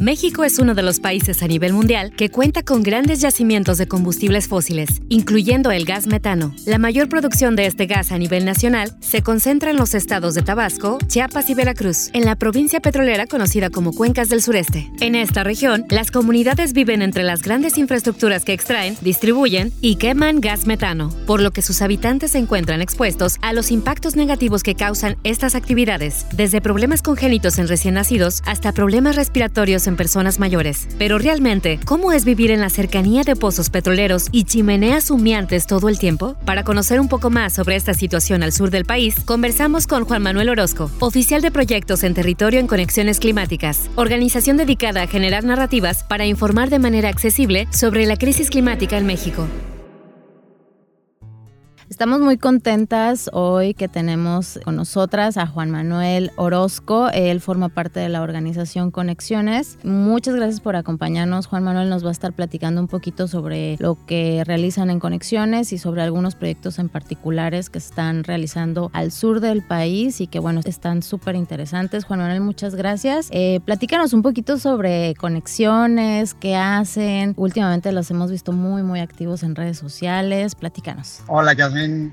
México es uno de los países a nivel mundial que cuenta con grandes yacimientos de combustibles fósiles, incluyendo el gas metano. La mayor producción de este gas a nivel nacional se concentra en los estados de Tabasco, Chiapas y Veracruz, en la provincia petrolera conocida como Cuencas del Sureste. En esta región, las comunidades viven entre las grandes infraestructuras que extraen, distribuyen y queman gas metano, por lo que sus habitantes se encuentran expuestos a los impactos negativos que causan estas actividades, desde problemas congénitos en recién nacidos hasta problemas respiratorios en personas mayores. Pero realmente, ¿cómo es vivir en la cercanía de pozos petroleros y chimeneas humeantes todo el tiempo? Para conocer un poco más sobre esta situación al sur del país, conversamos con Juan Manuel Orozco, oficial de proyectos en territorio en conexiones climáticas, organización dedicada a generar narrativas para informar de manera accesible sobre la crisis climática en México. Estamos muy contentas hoy que tenemos con nosotras a Juan Manuel Orozco. Él forma parte de la organización Conexiones. Muchas gracias por acompañarnos. Juan Manuel nos va a estar platicando un poquito sobre lo que realizan en Conexiones y sobre algunos proyectos en particulares que están realizando al sur del país y que, bueno, están súper interesantes. Juan Manuel, muchas gracias. Eh, platícanos un poquito sobre Conexiones, qué hacen. Últimamente los hemos visto muy, muy activos en redes sociales. Platícanos. Hola,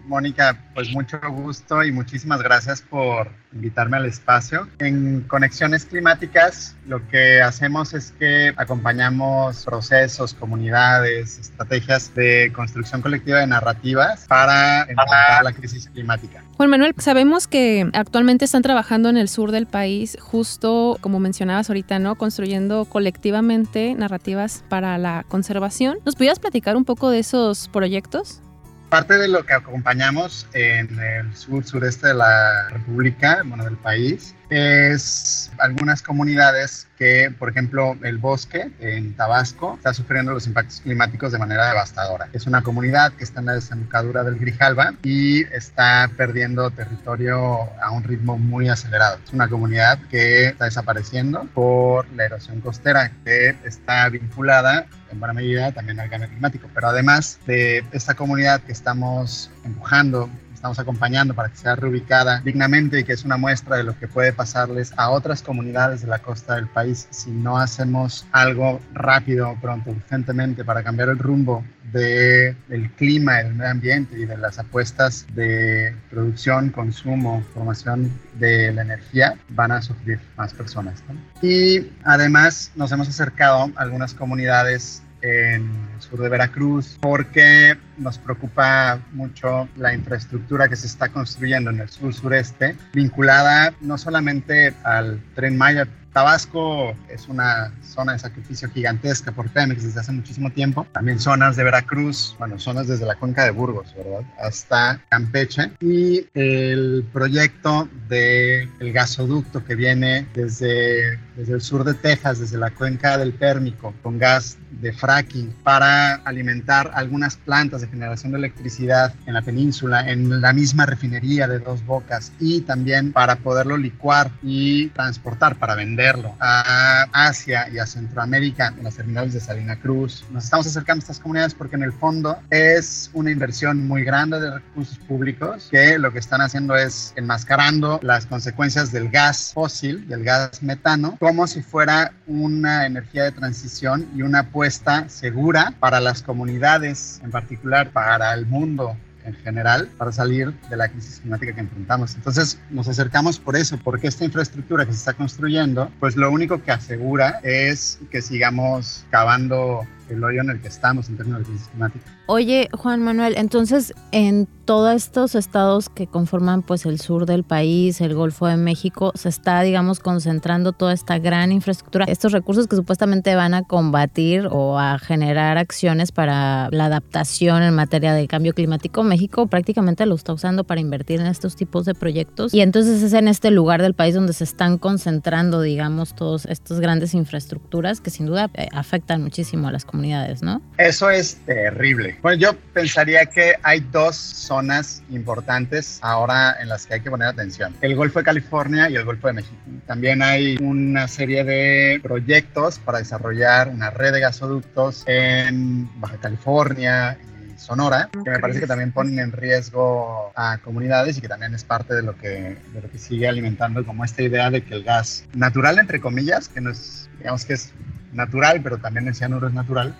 Mónica, pues mucho gusto y muchísimas gracias por invitarme al espacio. En Conexiones Climáticas lo que hacemos es que acompañamos procesos, comunidades, estrategias de construcción colectiva de narrativas para enfrentar la crisis climática. Juan Manuel, sabemos que actualmente están trabajando en el sur del país, justo como mencionabas ahorita, ¿no? Construyendo colectivamente narrativas para la conservación. ¿Nos pudieras platicar un poco de esos proyectos? Parte de lo que acompañamos en el sur sureste de la República, bueno, del país, es algunas comunidades que, por ejemplo, el bosque en Tabasco está sufriendo los impactos climáticos de manera devastadora. Es una comunidad que está en la desembocadura del Grijalba y está perdiendo territorio a un ritmo muy acelerado. Es una comunidad que está desapareciendo por la erosión costera que está vinculada en buena medida también al cambio climático. Pero además de esta comunidad que estamos empujando estamos acompañando para que sea reubicada dignamente y que es una muestra de lo que puede pasarles a otras comunidades de la costa del país si no hacemos algo rápido, pronto, urgentemente para cambiar el rumbo de, del clima, del medio ambiente y de las apuestas de producción, consumo, formación de la energía, van a sufrir más personas. Y además nos hemos acercado a algunas comunidades en el sur de Veracruz, porque nos preocupa mucho la infraestructura que se está construyendo en el sur sureste, vinculada no solamente al tren Maya, Tabasco es una zona de sacrificio gigantesca por Pemex desde hace muchísimo tiempo. También zonas de Veracruz, bueno, zonas desde la cuenca de Burgos, ¿verdad? Hasta Campeche. Y el proyecto del el gasoducto que viene desde, desde el sur de Texas, desde la cuenca del Pérmico, con gas de fracking para alimentar algunas plantas de generación de electricidad en la península, en la misma refinería de Dos Bocas y también para poderlo licuar y transportar para a Asia y a Centroamérica en las terminales de Salina Cruz. Nos estamos acercando a estas comunidades porque en el fondo es una inversión muy grande de recursos públicos que lo que están haciendo es enmascarando las consecuencias del gas fósil, del gas metano, como si fuera una energía de transición y una apuesta segura para las comunidades, en particular para el mundo en general para salir de la crisis climática que enfrentamos. Entonces nos acercamos por eso, porque esta infraestructura que se está construyendo, pues lo único que asegura es que sigamos cavando el hoyo en el que estamos en términos de crisis climática. Oye, Juan Manuel, entonces en todos estos estados que conforman pues el sur del país, el Golfo de México, se está, digamos, concentrando toda esta gran infraestructura, estos recursos que supuestamente van a combatir o a generar acciones para la adaptación en materia de cambio climático. México prácticamente lo está usando para invertir en estos tipos de proyectos y entonces es en este lugar del país donde se están concentrando, digamos, todas estas grandes infraestructuras que sin duda eh, afectan muchísimo a las comunidades comunidades, ¿no? Eso es terrible. Bueno, yo pensaría que hay dos zonas importantes ahora en las que hay que poner atención. El Golfo de California y el Golfo de México. También hay una serie de proyectos para desarrollar una red de gasoductos en Baja California Sonora, que me parece que también ponen en riesgo a comunidades y que también es parte de lo que, de lo que sigue alimentando como esta idea de que el gas natural, entre comillas, que no es, digamos que es natural, pero también el cianuro es natural.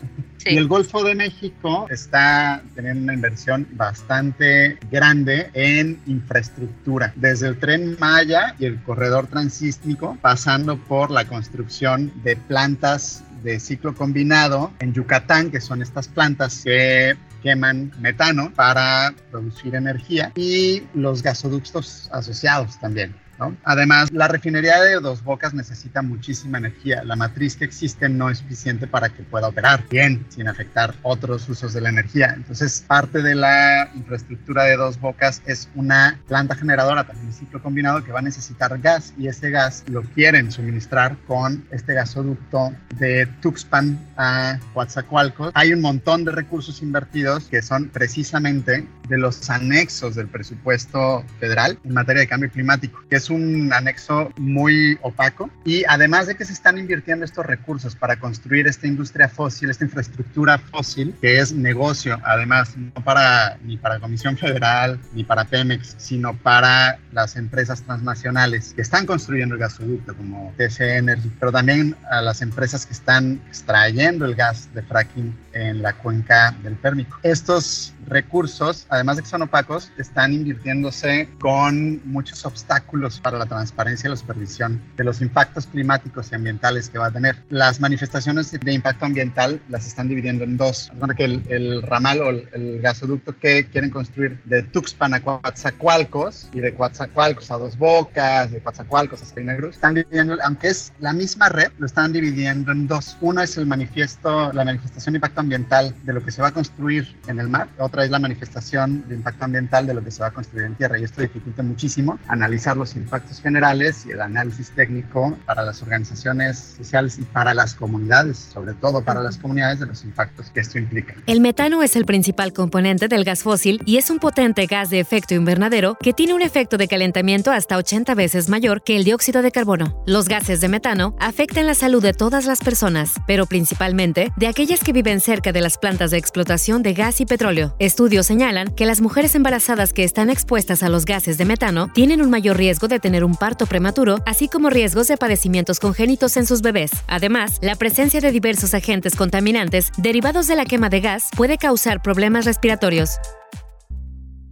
Y el Golfo de México está teniendo una inversión bastante grande en infraestructura, desde el tren Maya y el corredor transísmico, pasando por la construcción de plantas de ciclo combinado en Yucatán, que son estas plantas que queman metano para producir energía y los gasoductos asociados también. Además, la refinería de Dos Bocas necesita muchísima energía. La matriz que existe no es suficiente para que pueda operar bien sin afectar otros usos de la energía. Entonces, parte de la infraestructura de Dos Bocas es una planta generadora también ciclo combinado que va a necesitar gas y ese gas lo quieren suministrar con este gasoducto de Tuxpan a Coatzacoalcos. Hay un montón de recursos invertidos que son precisamente de los anexos del presupuesto federal en materia de cambio climático, que es un anexo muy opaco. Y además de que se están invirtiendo estos recursos para construir esta industria fósil, esta infraestructura fósil, que es negocio, además, no para ni para Comisión Federal ni para Pemex, sino para las empresas transnacionales que están construyendo el gasoducto como TC Energy, pero también a las empresas que están extrayendo el gas de fracking en la cuenca del Pérmico. Estos recursos, además de que son opacos, están invirtiéndose con muchos obstáculos para la transparencia y la supervisión de los impactos climáticos y ambientales que va a tener. Las manifestaciones de impacto ambiental las están dividiendo en dos. que el, el, ramal o el, gasoducto que quieren construir de Tuxpan a Coatzacoalcos y de Coatzacoalcos a Dos Bocas, de Coatzacoalcos a Salina Cruz, están dividiendo, aunque es la misma red, lo están dividiendo en dos. Uno es el manifiesto, la manifestación de impacto ambiental de lo que se va a construir en el mar. Otra es la manifestación de impacto ambiental de lo que se va a construir en tierra. Y esto dificulta muchísimo analizar los impactos generales y el análisis técnico para las organizaciones sociales y para las comunidades, sobre todo para las comunidades de los impactos que esto implica. El metano es el principal componente del gas fósil y es un potente gas de efecto invernadero que tiene un efecto de calentamiento hasta 80 veces mayor que el dióxido de carbono. Los gases de metano afectan la salud de todas las personas, pero principalmente de aquellas que viven cerca de las plantas de explotación de gas y petróleo. Estudios señalan que las mujeres embarazadas que están expuestas a los gases de metano tienen un mayor riesgo de tener un parto prematuro, así como riesgos de padecimientos congénitos en sus bebés. Además, la presencia de diversos agentes contaminantes derivados de la quema de gas puede causar problemas respiratorios.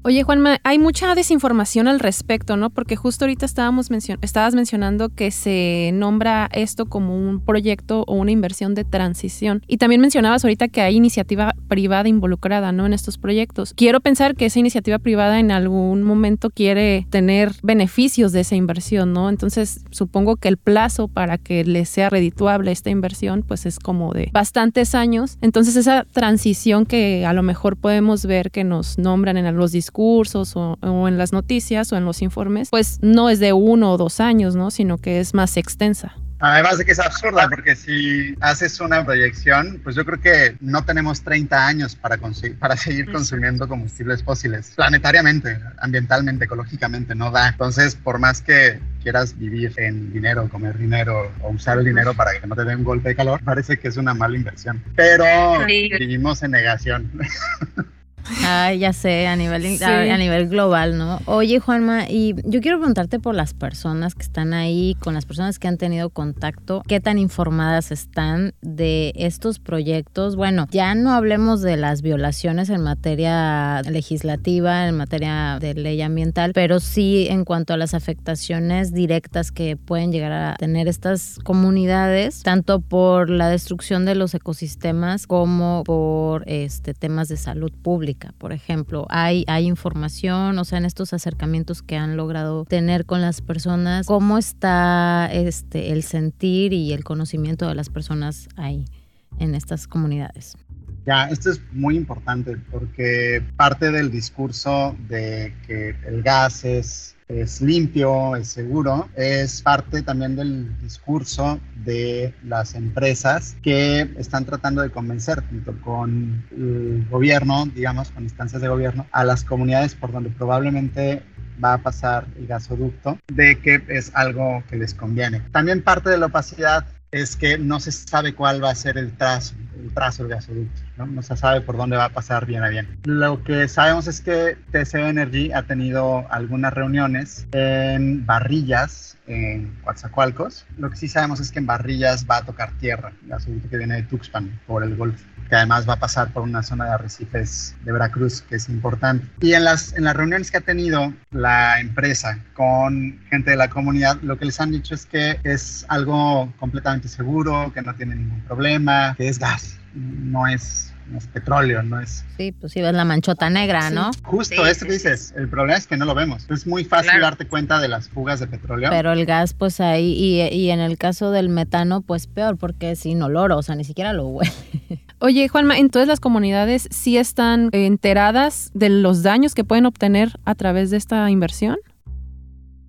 Oye, Juanma, hay mucha desinformación al respecto, ¿no? Porque justo ahorita estábamos estabas mencionando que se nombra esto como un proyecto o una inversión de transición. Y también mencionabas ahorita que hay iniciativa privada involucrada, ¿no? En estos proyectos. Quiero pensar que esa iniciativa privada en algún momento quiere tener beneficios de esa inversión, ¿no? Entonces, supongo que el plazo para que le sea redituable esta inversión, pues es como de bastantes años. Entonces, esa transición que a lo mejor podemos ver que nos nombran en los discursos, cursos o, en las noticias o en los informes, pues no es de uno o dos años, ¿no? Sino que es más extensa. Además de que es absurda, porque si haces una proyección, pues yo creo que no tenemos 30 años para, para seguir consumiendo combustibles fósiles, planetariamente, ambientalmente, ecológicamente, no da. Entonces, por más que quieras vivir en dinero, comer dinero o usar el dinero para que no te dé un golpe de calor, parece que es una mala inversión. Pero vivimos en negación. Ay, ya sé, a nivel, a, nivel global, ¿no? Oye, Juanma, y yo quiero preguntarte por las personas que están ahí, con las personas que han tenido contacto, qué tan informadas están de estos proyectos. Bueno, ya no hablemos de las violaciones en materia legislativa, en materia de ley ambiental, pero sí en cuanto a las afectaciones directas que pueden llegar a tener estas comunidades, tanto por la destrucción de los ecosistemas como por este temas de salud pública por ejemplo. Hay, hay información, o sea, en estos acercamientos que han logrado tener con las personas, cómo está este, el sentir y el conocimiento de las personas ahí en estas comunidades. Ya, esto es muy importante porque parte del discurso de que el gas es es limpio, es seguro, es parte también del discurso de las empresas que están tratando de convencer, junto con el gobierno, digamos, con instancias de gobierno, a las comunidades por donde probablemente va a pasar el gasoducto, de que es algo que les conviene. También parte de la opacidad es que no se sabe cuál va a ser el trazo, el trazo del gasoducto ¿no? no se sabe por dónde va a pasar bien a bien. Lo que sabemos es que TCO Energy ha tenido algunas reuniones en barrillas en Coatzacoalcos. Lo que sí sabemos es que en Barrillas va a tocar tierra, gasoducto que viene de Tuxpan por el Golfo, que además va a pasar por una zona de arrecifes de Veracruz, que es importante. Y en las, en las reuniones que ha tenido la empresa con gente de la comunidad, lo que les han dicho es que es algo completamente seguro, que no tiene ningún problema, que es gas, no es no es petróleo, no es... Sí, pues si ves la manchota negra, ¿no? Justo, esto que dices, el problema es que no lo vemos. Es muy fácil darte cuenta de las fugas de petróleo. Pero el gas, pues ahí, y, y en el caso del metano, pues peor, porque es inoloro, o sea, ni siquiera lo huele. Oye, Juanma, entonces las comunidades sí están enteradas de los daños que pueden obtener a través de esta inversión?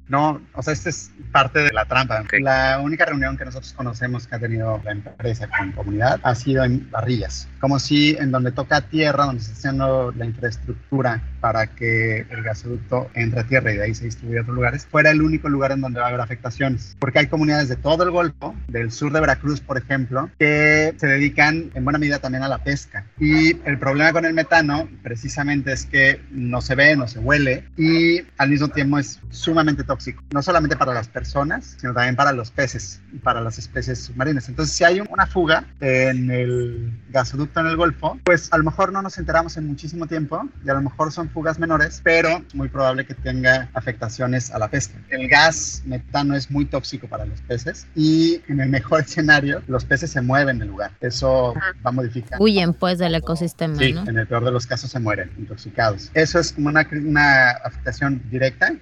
No, o sea, esta es parte de la trampa. La única reunión que nosotros conocemos que ha tenido la empresa con comunidad ha sido en barrillas, como si en donde toca tierra, donde se está haciendo la infraestructura para que el gasoducto entre a tierra y de ahí se distribuya a otros lugares, fuera el único lugar en donde va a haber afectaciones. Porque hay comunidades de todo el Golfo, del sur de Veracruz, por ejemplo, que se dedican en buena medida también a la pesca. Y el problema con el metano, precisamente, es que no se ve, no se huele y al mismo tiempo es sumamente tóxico no solamente para las personas, sino también para los peces y para las especies submarinas. Entonces, si hay una fuga en el gasoducto en el Golfo, pues a lo mejor no nos enteramos en muchísimo tiempo y a lo mejor son fugas menores, pero muy probable que tenga afectaciones a la pesca. El gas metano es muy tóxico para los peces y en el mejor escenario, los peces se mueven del lugar. Eso va a modificar. Huyen pues del ecosistema, sí, en el peor de los casos se mueren intoxicados. Eso es como una, una afectación directa, ¿no?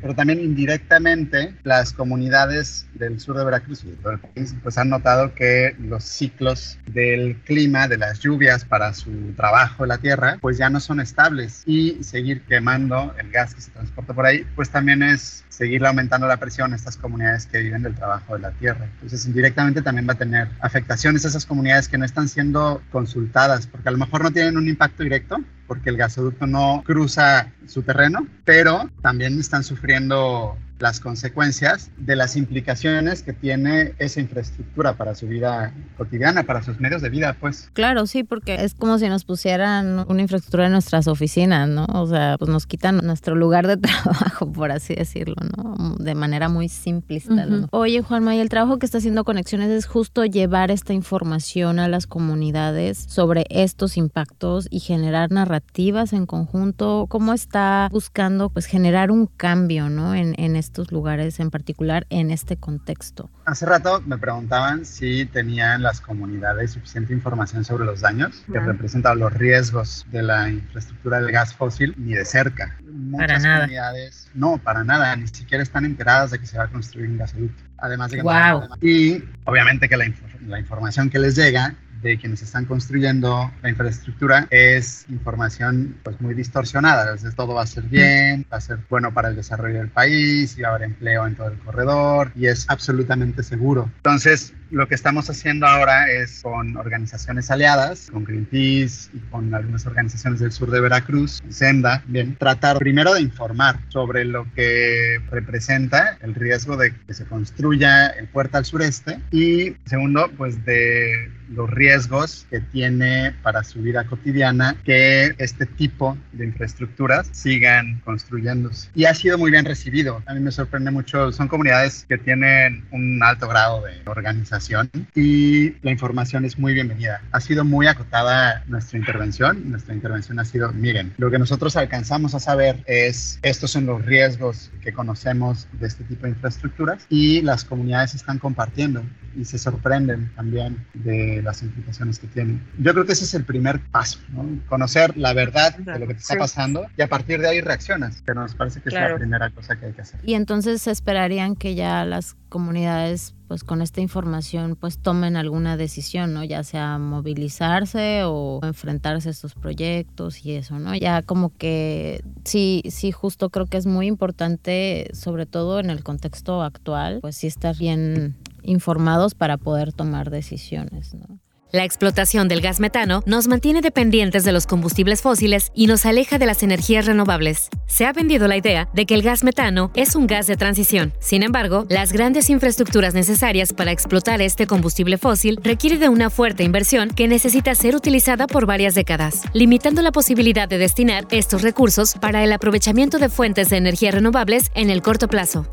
Pero también indirectamente las comunidades del sur de Veracruz y de todo el país pues han notado que los ciclos del clima, de las lluvias para su trabajo en la tierra, pues ya no son estables y seguir quemando el gas que se transporta por ahí, pues también es seguir aumentando la presión a estas comunidades que viven del trabajo de la tierra. Entonces indirectamente también va a tener afectaciones a esas comunidades que no están siendo consultadas, porque a lo mejor no tienen un impacto directo, porque el gasoducto no cruza su terreno, pero también están sufriendo las consecuencias de las implicaciones que tiene esa infraestructura para su vida cotidiana, para sus medios de vida, pues. Claro, sí, porque es como si nos pusieran una infraestructura en nuestras oficinas, ¿no? O sea, pues nos quitan nuestro lugar de trabajo, por así decirlo, ¿no? De manera muy simplista. ¿no? Oye, Juanma, y el trabajo que está haciendo Conexiones es justo llevar esta información a las comunidades sobre estos impactos y generar narrativas en conjunto. ¿Cómo está buscando, pues, generar un cambio, ¿no? En, en estos lugares en particular en este contexto. Hace rato me preguntaban si tenían las comunidades suficiente información sobre los daños que representan los riesgos de la infraestructura del gas fósil, ni de cerca. Muchas para nada. comunidades, no, para nada, ni siquiera están enteradas de que se va a construir un gasoducto. Además de que wow. y obviamente que la, la información que les llega de quienes están construyendo la infraestructura es información pues muy distorsionada. Entonces todo va a ser bien, va a ser bueno para el desarrollo del país, y va a haber empleo en todo el corredor y es absolutamente seguro. Entonces lo que estamos haciendo ahora es con organizaciones aliadas, con Greenpeace y con algunas organizaciones del sur de Veracruz, Senda, bien, tratar primero de informar sobre lo que representa el riesgo de que se construya el puerto al sureste y segundo, pues de los riesgos que tiene para su vida cotidiana que este tipo de infraestructuras sigan construyéndose. Y ha sido muy bien recibido. A mí me sorprende mucho. Son comunidades que tienen un alto grado de organización y la información es muy bienvenida. Ha sido muy acotada nuestra intervención. Nuestra intervención ha sido, miren, lo que nosotros alcanzamos a saber es, estos son los riesgos que conocemos de este tipo de infraestructuras y las comunidades están compartiendo y se sorprenden también de las implicaciones que tienen. Yo creo que ese es el primer paso, ¿no? conocer la verdad de lo que te está pasando y a partir de ahí reaccionas, pero nos parece que es la primera cosa que hay que hacer. Y entonces esperarían que ya las comunidades pues con esta información pues tomen alguna decisión, ¿no? Ya sea movilizarse o enfrentarse a estos proyectos y eso, ¿no? Ya como que sí, sí, justo creo que es muy importante, sobre todo en el contexto actual, pues sí estar bien informados para poder tomar decisiones. La explotación del gas metano nos mantiene dependientes de los combustibles fósiles y nos aleja de las energías renovables. Se ha vendido la idea de que el gas metano es un gas de transición. Sin embargo, las grandes infraestructuras necesarias para explotar este combustible fósil requieren de una fuerte inversión que necesita ser utilizada por varias décadas, limitando la posibilidad de destinar estos recursos para el aprovechamiento de fuentes de energía renovables en el corto plazo.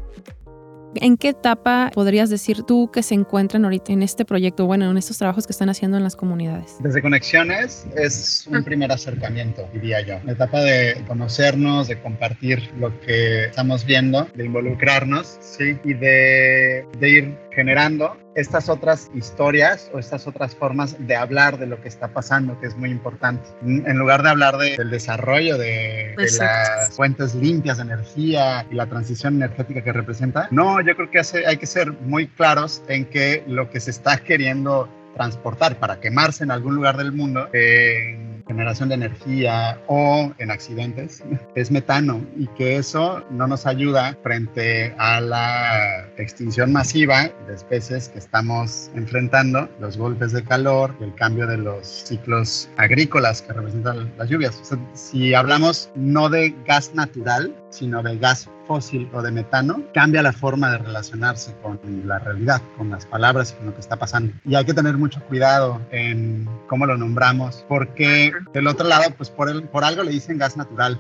¿En qué etapa podrías decir tú que se encuentran ahorita en este proyecto, bueno, en estos trabajos que están haciendo en las comunidades? Desde Conexiones es un primer acercamiento, diría yo. La etapa de conocernos, de compartir lo que estamos viendo, de involucrarnos, sí, y de, de ir generando estas otras historias o estas otras formas de hablar de lo que está pasando, que es muy importante. En lugar de hablar del desarrollo de, de, las fuentes limpias de energía y la transición energética que representa, no, yo creo que hace, hay que ser muy claros en que lo que se está queriendo transportar para quemarse en algún lugar del mundo, en generación de energía o en accidentes, es metano y que eso no nos ayuda frente a la extinción masiva de especies que estamos enfrentando, los golpes de calor, el cambio de los ciclos agrícolas que representan las lluvias. si hablamos no de gas natural, sino de gas fósil o de metano, cambia la forma de relacionarse con la realidad, con las palabras y con lo que está pasando. Y hay que tener mucho cuidado en cómo lo nombramos, porque del otro lado, pues por, el, por algo le dicen gas natural,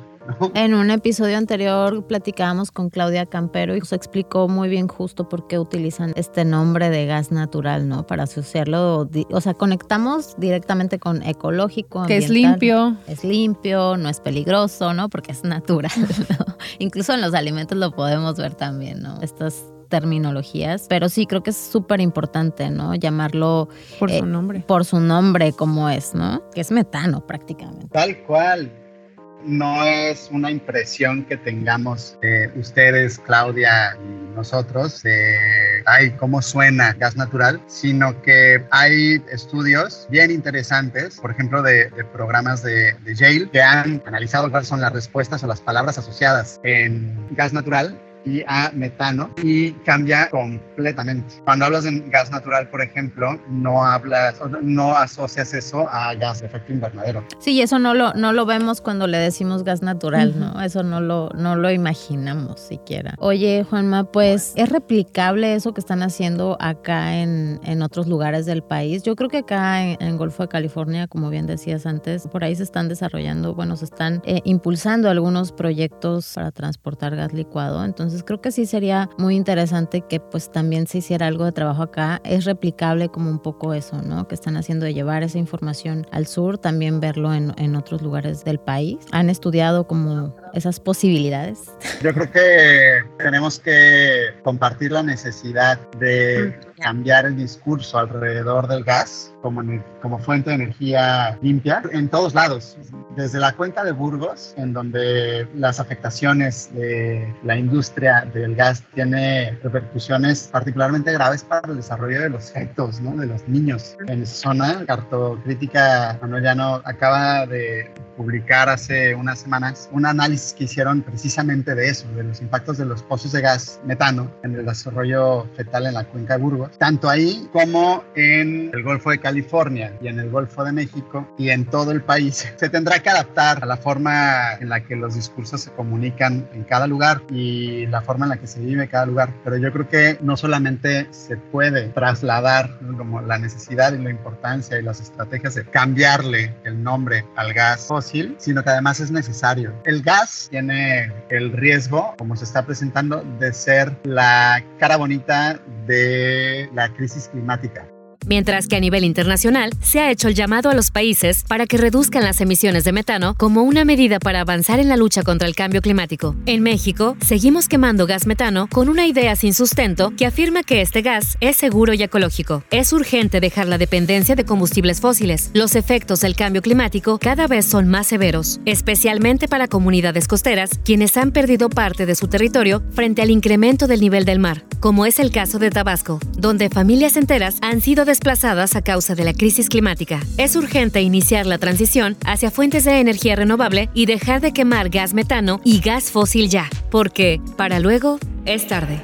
en un episodio anterior platicábamos con Claudia Campero y se explicó muy bien justo por qué utilizan este nombre de gas natural, ¿no? Para asociarlo, o sea, conectamos directamente con ecológico. Que es limpio. Es limpio, no es peligroso, ¿no? Porque es natural, ¿no? Incluso en los alimentos lo podemos ver también, ¿no? Estas terminologías, pero sí creo que es súper importante, ¿no? Llamarlo por su eh, nombre. Por su nombre, como es, ¿no? Que es metano prácticamente. Tal cual no es una impresión que tengamos ustedes, Claudia y nosotros, de, ay, cómo suena gas natural, sino que hay estudios bien interesantes, por ejemplo, de, programas de, de Yale, que han analizado cuáles son las respuestas o las palabras asociadas en gas natural y a metano y cambia completamente. Cuando hablas de gas natural, por ejemplo, no hablas, no asocias eso a gas de efecto invernadero. Sí, eso no lo, no lo vemos cuando le decimos gas natural, ¿no? Eso no lo, no lo imaginamos siquiera. Oye, Juanma, pues, ¿es replicable eso que están haciendo acá en, en otros lugares del país? Yo creo que acá en, el Golfo de California, como bien decías antes, por ahí se están desarrollando, bueno, se están eh, impulsando algunos proyectos para transportar gas licuado. Entonces, entonces creo que sí sería muy interesante que pues también se hiciera algo de trabajo acá. Es replicable como un poco eso, ¿no? Que están haciendo de llevar esa información al sur, también verlo en, en otros lugares del país. Han estudiado como esas posibilidades. Yo creo que tenemos que compartir la necesidad de cambiar el discurso alrededor del gas como, como fuente de energía limpia en todos lados, desde la cuenca de Burgos, en donde las afectaciones de la industria del gas tiene repercusiones particularmente graves para el desarrollo de los fetos, ¿no? de los niños. En esa zona, Cartocrítica Manuel Llano acaba de publicar hace unas semanas un análisis que hicieron precisamente de eso, de los impactos de los pozos de gas metano en el desarrollo fetal en la cuenca de Burgos, tanto ahí como en el Golfo de California y en el Golfo de México y en todo el país. Se tendrá que adaptar a la forma en la que los discursos se comunican en cada lugar y la forma en la que se vive cada lugar, pero yo creo que no solamente se puede trasladar como la necesidad y la importancia y las estrategias de cambiarle el nombre al gas sino que además es necesario. El gas tiene el riesgo, como se está presentando, de ser la cara bonita de la crisis climática. Mientras que a nivel internacional se ha hecho el llamado a los países para que reduzcan las emisiones de metano como una medida para avanzar en la lucha contra el cambio climático. En México, seguimos quemando gas metano con una idea sin sustento que afirma que este gas es seguro y ecológico. Es urgente dejar la dependencia de combustibles fósiles. Los efectos del cambio climático cada vez son más severos, especialmente para comunidades costeras, quienes han perdido parte de su territorio frente al incremento del nivel del mar, como es el caso de Tabasco, donde familias enteras han sido desplazadas a causa de la crisis climática. Es urgente iniciar la transición hacia fuentes de energía renovable y dejar de quemar gas metano y gas fósil ya, porque para luego es tarde.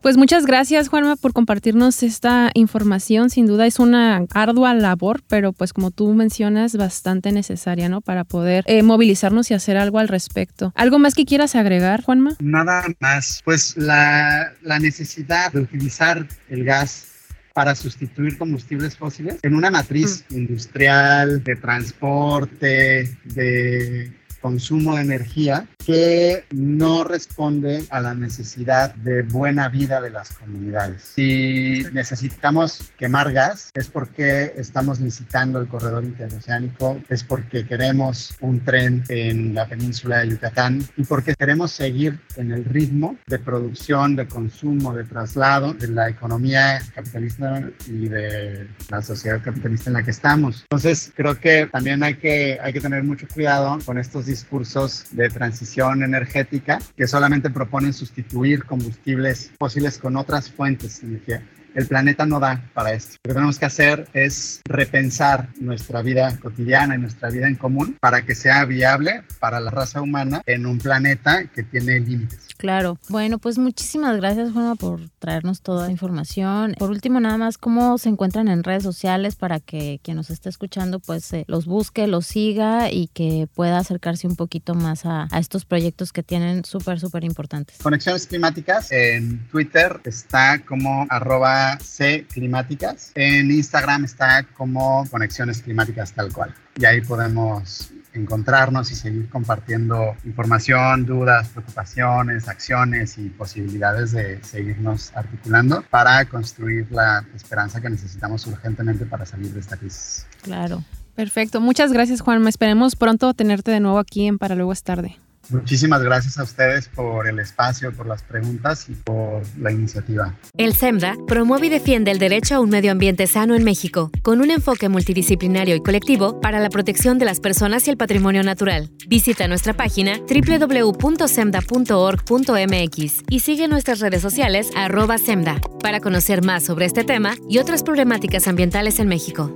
Pues muchas gracias, Juanma, por compartirnos esta información. Sin duda es una ardua labor, pero pues como tú mencionas, bastante necesaria, ¿no? Para poder eh, movilizarnos y hacer algo al respecto. ¿Algo más que quieras agregar, Juanma? Nada más. Pues la, la necesidad de utilizar el gas para sustituir combustibles fósiles en una matriz mm. industrial, de transporte, de consumo de energía que no responde a la necesidad de buena vida de las comunidades. Si necesitamos quemar gas, es porque estamos licitando el corredor interoceánico, es porque queremos un tren en la península de Yucatán y porque queremos seguir en el ritmo de producción, de consumo, de traslado de la economía capitalista y de la sociedad capitalista en la que estamos. Entonces, creo que también hay que, hay que tener mucho cuidado con estos discursos de transición energética que solamente proponen sustituir combustibles fósiles con otras fuentes de energía. El planeta no da para esto. Lo que tenemos que hacer es repensar nuestra vida cotidiana y nuestra vida en común para que sea viable para la raza humana en un planeta que tiene límites. Claro. Bueno, pues muchísimas gracias, Juanma, por traernos toda la información. Por último, nada más, ¿cómo se encuentran en redes sociales para que quien nos esté escuchando, pues eh, los busque, los siga y que pueda acercarse un poquito más a, a estos proyectos que tienen súper, súper importantes? Conexiones climáticas en Twitter está como arroba C climáticas. En Instagram está como conexiones climáticas tal cual. Y ahí podemos encontrarnos y seguir compartiendo información, dudas, preocupaciones, acciones y posibilidades de seguirnos articulando para construir la esperanza que necesitamos urgentemente para salir de esta crisis. Claro. Perfecto. Muchas gracias, Juanma. Esperemos pronto tenerte de nuevo aquí en Para es tarde. Muchísimas gracias a ustedes por el espacio, por las preguntas y por la iniciativa. El SEMDA promueve y defiende el derecho a un medio ambiente sano en México, con un enfoque multidisciplinario y colectivo para la protección de las personas y el patrimonio natural. Visita nuestra página www.semda.org.mx y sigue nuestras redes sociales arroba SEMDA para conocer más sobre este tema y otras problemáticas ambientales en México.